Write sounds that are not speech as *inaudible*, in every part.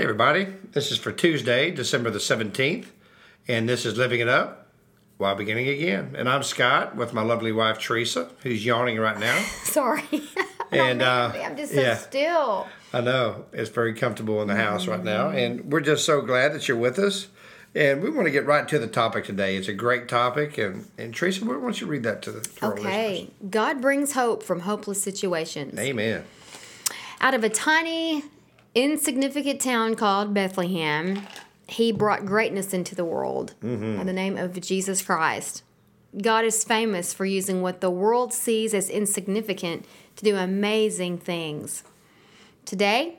Hey, everybody. This is for Tuesday, December the 17th, and this is Living It Up while beginning again. And I'm Scott with my lovely wife, Teresa, who's yawning right now. *laughs* Sorry. *laughs* And, uh, I'm just so yeah. still. I know it's very comfortable in the house right now, Mm-hmm. and we're just so glad that you're with us. And we want to get right to the topic today. It's a great topic, and, and Teresa, why don't you read that to the to? Okay. God brings hope from hopeless situations. Amen. Out of a tiny, insignificant town called Bethlehem, he brought greatness into the world mm-hmm. by the name of Jesus Christ. God is famous for using what the world sees as insignificant to do amazing things. Today,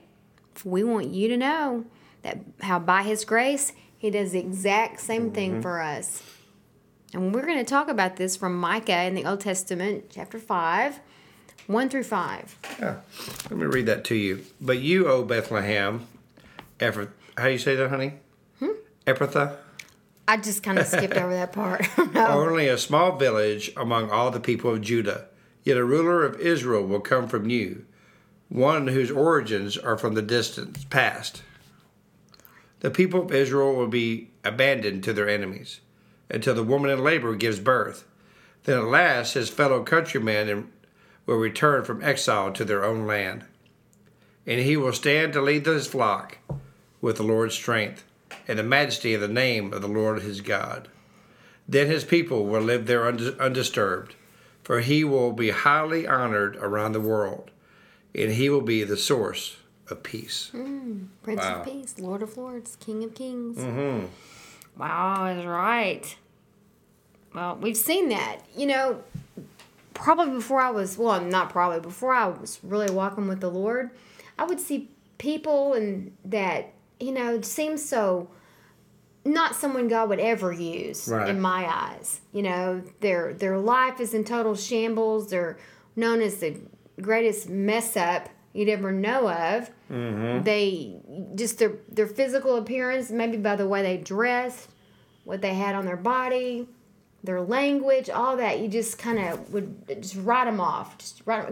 we want you to know that how by his grace, he does the exact same thing mm-hmm. for us. And we're going to talk about this from Micah in the Old Testament, chapter 5, 1 through 5. Yeah. Let me read that to you. But you, O Bethlehem, Ephrath, how do you say that, honey? Hmm? Ephrathah? I just kind of *laughs* skipped over that part. *laughs* no. Only a small village among all the people of Judah. Yet a ruler of Israel will come from you, one whose origins are from the distant past. The people of Israel will be abandoned to their enemies until the woman in labor gives birth. Then at last his fellow countrymen will return from exile to their own land. And he will stand to lead his flock with the Lord's strength and the majesty of the name of the Lord his God. Then his people will live there undisturbed, for he will be highly honored around the world, and he will be the source of peace. Prince Wow. of Peace, Lord of Lords, King of Kings. Mm-hmm. Wow, that's right. Well, we've seen that. You know, probably before I was, well, not probably, before I was really walking with the Lord, I would see people and that, you know, seem so not someone God would ever use Right. in my eyes. You know, their their life is in total shambles. They're known as the greatest mess up you'd ever know of. Mm-hmm. They just their their physical appearance, maybe by the way they dressed, what they had on their body, their language, all that. You just kind of would just write them off. Just write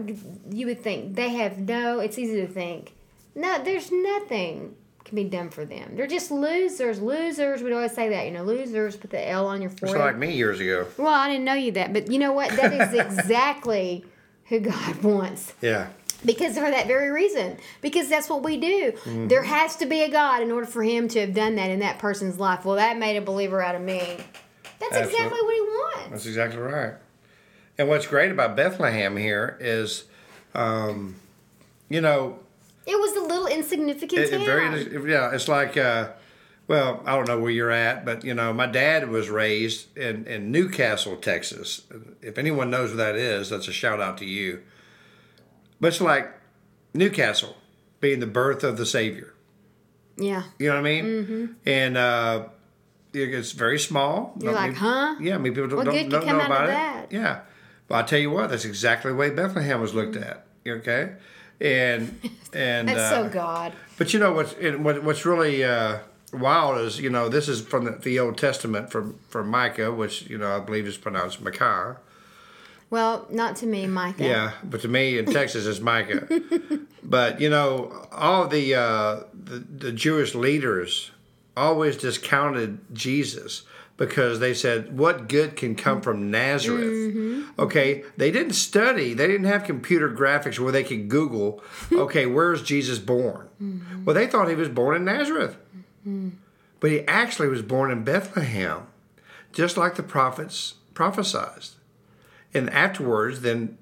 You would think they have no. It's easy to think. No, there's nothing can be done for them. They're just losers. Losers. We'd always say that. You know, losers. Put the L on your It's forehead. like me years ago. well, I didn't know you that, but you know what? That is *laughs* exactly who God *laughs* wants Yeah. because for that very reason because that's what we do Mm-hmm. there has to be a god in order for him to have done that in that person's life well that made a believer out of me that's exactly what he wants That's exactly right. And what's great about Bethlehem here is, um, you know, it was a little insignificant it, town very yeah. It's like, uh, well, I don't know where you're at, but you know, my dad was raised in in Newcastle, Texas. If anyone knows where that is, that's a shout out to you. But it's like Newcastle being the birth of the Savior. yeah You know what I mean? Mm-hmm. And uh, it's very small. You're like, many- huh? Yeah, I mean, people don't, What don't, don't know about that? it. Yeah. But I'll tell you what, that's exactly the way Bethlehem was looked at. Okay? And, *laughs* and, that's uh, so god but you know what's and what, what's really uh, wild is you know this is from the, the Old Testament from from Micah, which you know I believe is pronounced Micah. well not to me micah Yeah, but to me in *laughs* Texas it's Micah. but you know all the, uh, the the Jewish leaders always discounted Jesus because they said what good can come from Nazareth. Okay, they didn't study. They didn't have computer graphics where they could Google, *laughs* okay, where's Jesus born? Well, they thought he was born in Nazareth. But he actually was born in Bethlehem, just like the prophets prophesied. And afterwards, then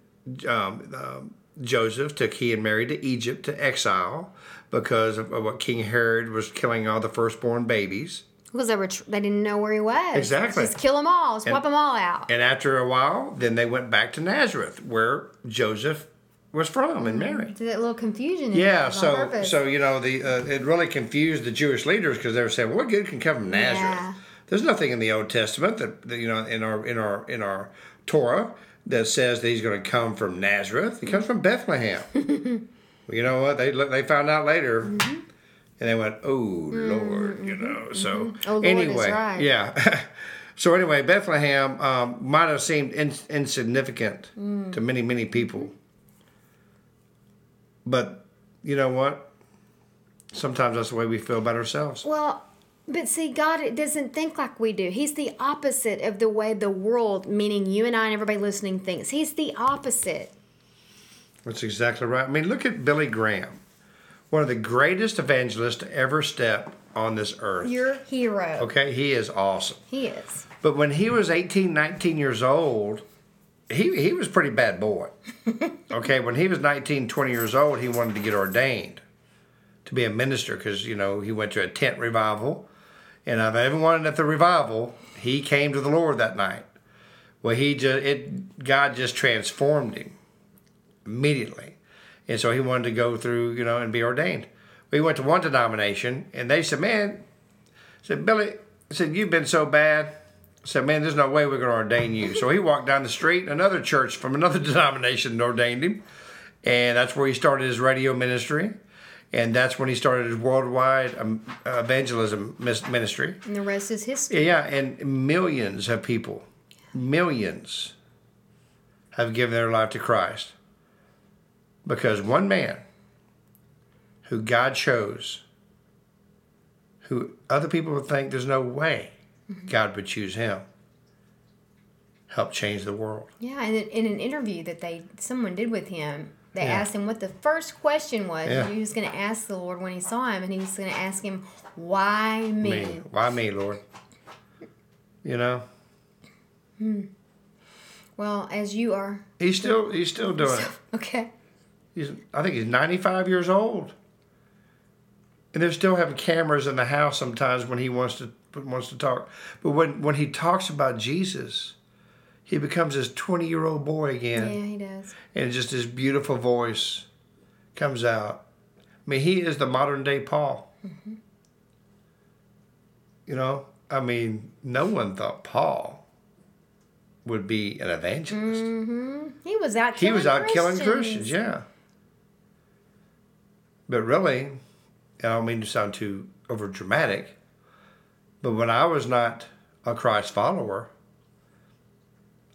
um, um, Joseph took he and Mary to Egypt to exile because of, what King Herod was killing all the firstborn babies. because they were tr- they didn't know where he was Exactly. just kill them all just wipe them all out And after a while, then they went back to Nazareth, where Joseph was from and married. To that little confusion. Yeah, so so you know the uh, it really confused the Jewish leaders because they were saying, "What good can come from Nazareth?" Yeah. There's nothing in the Old Testament that, that you know in our in our in our Torah that says that he's going to come from Nazareth. He comes from Bethlehem. *laughs* you know what? They they found out later, Mm-hmm. and they went, "Oh Lord," you know. So Oh, Lord is anyway, right. yeah. *laughs* so anyway, Bethlehem um, might have seemed in, insignificant Mm. to many many people, but you know what? Sometimes that's the way we feel about ourselves. Well, but see, God it doesn't think like we do. He's the opposite of the way the world, meaning you and I and everybody listening, thinks. He's the opposite. That's exactly right. I mean, look at Billy Graham, one of the greatest evangelists to ever step on this earth. Your hero. Okay, he is awesome. He is. But when he was 18, 19 years old, he, he was a pretty bad boy. *laughs* okay, when he was 19, 20 years old, he wanted to get ordained to be a minister because, you know, he went to a tent revival. And of everyone at the revival, he came to the Lord that night. Well, he just, it, God just transformed him immediately. And so he wanted to go through, you know, and be ordained. We went to one denomination and they said, man, said, Billy, I said, you've been so bad. I said, man, there's no way we're going to ordain you. So he walked down the street, and another church from another *laughs* denomination ordained him. And that's where he started his radio ministry. And that's when he started his worldwide um, evangelism ministry. And the rest is history. Yeah, and millions of people, millions, have given their life to Christ because one man who God chose, who other people would think there's no way God would choose him, helped change the world. Yeah, and in, in an interview that they someone did with him, they Yeah. asked him what the first question was. Yeah. He was going to ask the Lord when he saw him, and he was going to ask him, "Why me?" Me, why me, Lord? You know, Hmm. Well, as you are, he's still he's still doing it. *laughs* okay. He's, I think he's 95 years old. And they're still having cameras in the house sometimes when he wants to wants to talk. But when, when he talks about Jesus, he becomes this 20 year old boy again. Yeah, he does. And just his beautiful voice comes out. I mean, he is the modern day Paul. Mm-hmm. You know, I mean, no one thought Paul would be an evangelist. Mm-hmm. He was out. He Killing was out killing Christians. Christians, yeah. But really, I don't mean to sound too over dramatic, but when I was not a Christ follower,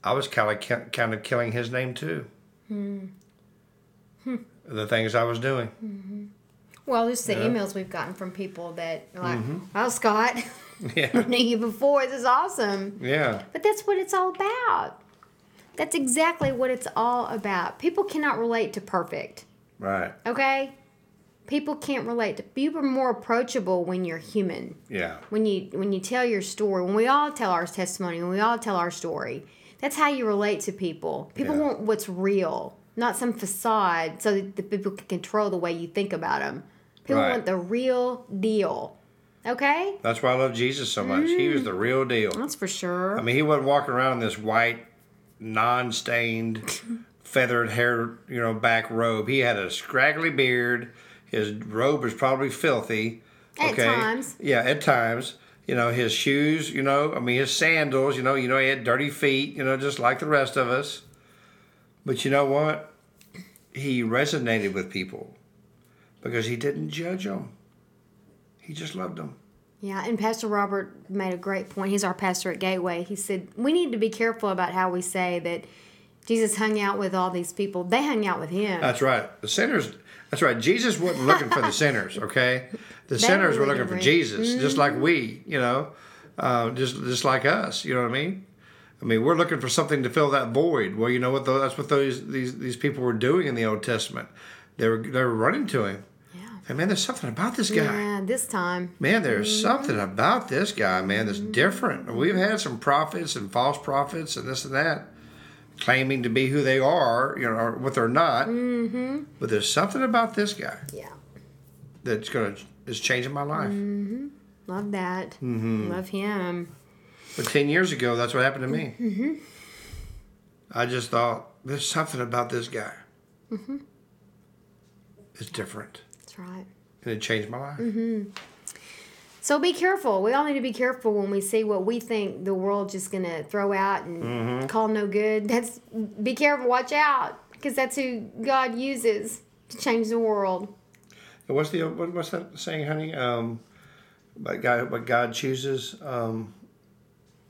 I was kind of kind of killing his name too. Hmm. Hmm. The things I was doing. Mm-hmm. Well, just the Yeah. emails we've gotten from people that are like, mm-hmm. "Well, Scott, *laughs* *laughs* I knew you before. This is awesome." yeah, But that's what it's all about. That's exactly what it's all about. People cannot relate to perfect. right, Okay? People can't relate to people are more approachable when you're human. yeah, When you when you tell your story, when we all tell our testimony, when we all tell our story, that's how you relate to people. People Yeah. want what's real, not some facade so that the people can control the way you think about them. People Right. want the real deal. Okay? That's why I love Jesus so much. He was the real deal. That's for sure. I mean, he wasn't walking around in this white, non-stained, *laughs* feathered hair, you know, back robe. He had a scraggly beard. His robe was probably filthy. At times. Yeah, at times. You know, his shoes. You know, I mean, his sandals. You know, you know, he had dirty feet. You know, just like the rest of us. But you know what? He resonated with people because he didn't judge them. He just loved them. Yeah, and Pastor Robert made a great point. He's our pastor at Gateway. He said, We need to be careful about how we say that Jesus hung out with all these people. They hung out with him. That's right. The sinners. That's right. Jesus wasn't looking for the *laughs* sinners. Okay, the sinners were looking for Jesus, just like mm-hmm. we. You know, uh, just just like us. You know what I mean? I mean, we're looking for something to fill that void. Well, you know what? That's what those these these people were doing in the Old Testament. They were they were running to him. yeah. And man, there's something about this guy. Yeah, this time. Man, there's mm-hmm. something about this guy, man, that's mm-hmm. different. We've had some prophets and false prophets and this and that claiming to be who they are, you know, or what they're not. Mm-hmm. But there's something about this guy Yeah. that's gonna is changing my life. Love that. Mm-hmm. Love him. But ten years ago, that's what happened to me. Mm-hmm. I just thought there's something about this guy. Mm-hmm. is different. That's right. And it changed my life. Mm-hmm. So be careful. We all need to be careful when we see what we think the world's just going to throw out and Mm-hmm. call no good. *laughs* That's be careful. Watch out because that's who God uses to change the world. What's the what, what's that saying, honey? Um, but God, what God chooses. Um,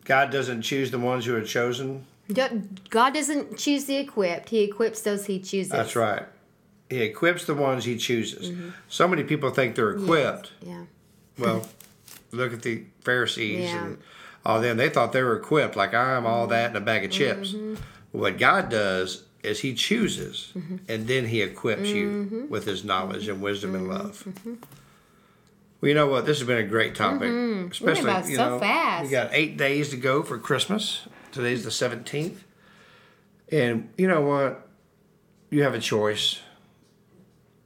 God doesn't choose the ones who are chosen. God doesn't choose the equipped. He equips those he chooses. That's right. He equips the ones he chooses. So many people think they're equipped. Yeah. Well, *laughs* look at the Pharisees Yeah. and all them. They thought they were equipped, like I'm all that in a bag of chips. What God does is He chooses, and then He equips you with His knowledge and wisdom and love. Well, you know what? This has been a great topic, especially by you so know fast. we got eight days to go for Christmas. Today's the seventeenth, and you know what? You have a choice,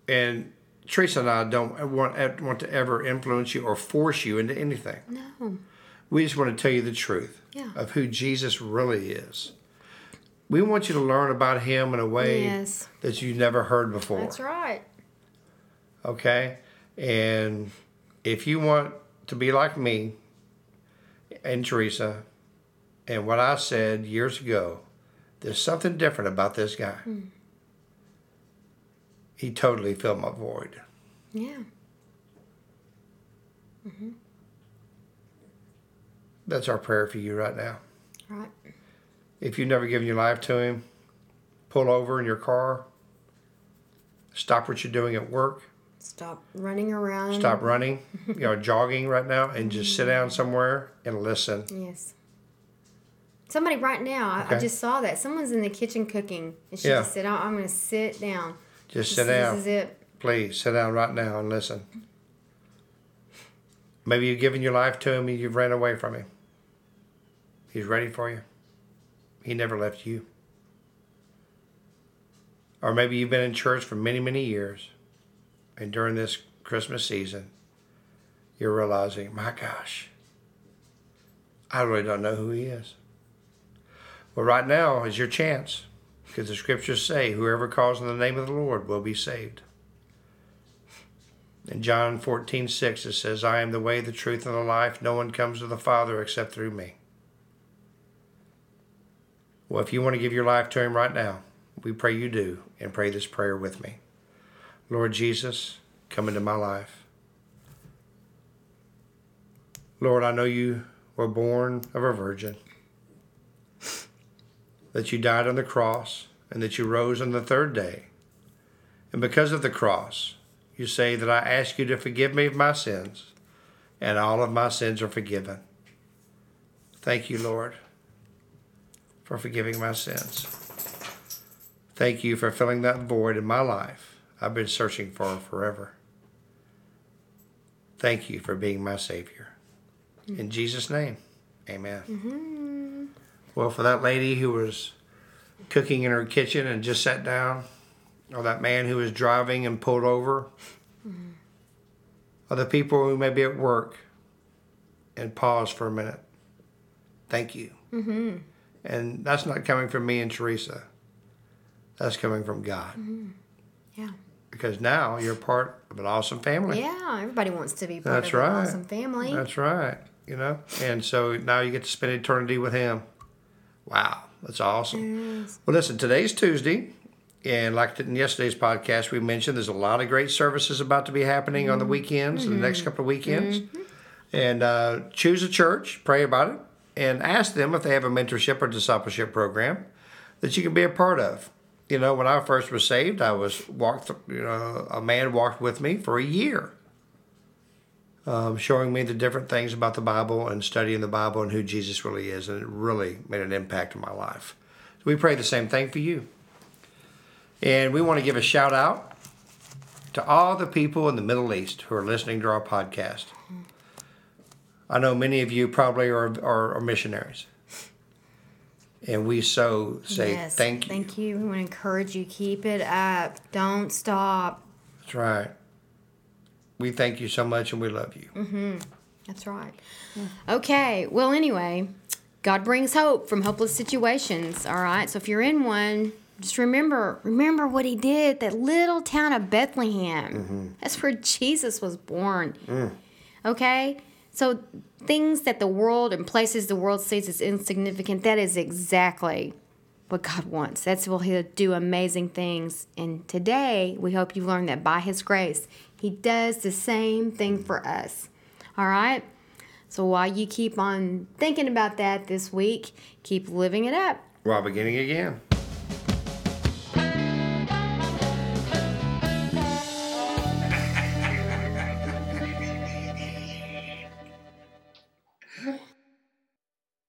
and Teresa and I don't want want to ever influence you or force you into anything. No. We just want to tell you the truth Yeah. of who Jesus really is. We want you to learn about Him in a way Yes. that you never heard before. That's right. Okay? And if you want to be like me and Teresa and what I said years ago, there's something different about this guy. Hmm. He totally filled my void. Yeah. Mhm. That's our prayer for you right now. Right. If you've never given your life to Him, pull over in your car, stop what you're doing at work, Stop running around. stop running, *laughs* you know, jogging right now, and just sit down somewhere and listen. Yes. Somebody right now, I, I just saw that. Someone's in the kitchen cooking. And she Yeah. just said, "Oh, I'm going to sit down. Just sit down. This is it. Please sit down right now and listen. Maybe you've given your life to Him and you've ran away from Him. He's ready for you. He never left you. Or maybe you've been in church for many, many years, and during this Christmas season, you're realizing, my gosh, I really don't know who He is. Well, right now is your chance, because the scriptures say, whoever calls on the name of the Lord will be saved. In John 14, 6, it says, I am the way, the truth, and the life. No one comes to the Father except through me. Well, if you want to give your life to Him right now, we pray you do, and pray this prayer with me. Lord Jesus, come into my life. Lord, I know you were born of a virgin, that you died on the cross, and that you rose on the third day. And because of the cross, you say that I ask you to forgive me of my sins, and all of my sins are forgiven. Thank you, Lord, for forgiving my sins. Thank you for filling that void in my life I've been searching for forever. Thank you for being my Savior. In Jesus' name, amen. Mm-hmm. Well, for that lady who was cooking in her kitchen and just sat down, or that man who was driving and pulled over, or the people who may be at work and pause for a minute. Thank you. Mm-hmm. And that's not coming from me and Teresa. That's coming from God. Yeah. Because now you're part of an awesome family. Yeah. Everybody wants to be part That's of an right. awesome family. That's right. You know, and so now you get to spend eternity with Him. Wow, that's awesome. Well, listen, today's Tuesday, and like in yesterday's podcast, we mentioned there's a lot of great services about to be happening on the mm-hmm. weekends, the next mm-hmm. couple of weekends. Mm-hmm. And uh, choose a church, pray about it, and ask them if they have a mentorship or discipleship program that you can be a part of. You know, when I first was saved, I was walked. You know, a man walked with me for a year um, showing me the different things about the Bible and studying the Bible and who Jesus really is. And it really made an impact in my life. So we pray the same thing for you. And we want to give a shout out to all the people in the Middle East who are listening to our podcast. I know many of you probably are, are, are missionaries. And we so say yes. thank you. Thank you. We want to encourage you. Keep it up. Don't stop. That's right. We thank you so much and we love you. Mm-hmm. That's right. Okay. Well, anyway, God brings hope from hopeless situations. All right. So if you're in one, Just remember, remember what he did. That little town of Bethlehem. Mm-hmm. That's where Jesus was born. Mm. Okay, so things that the world and places the world sees as insignificant. That is exactly what God wants. That's where He'll do amazing things. And today, we hope you've learned that by His grace, He does the same thing for us. All right. So while you keep on thinking about that this week, keep living it up. While beginning again.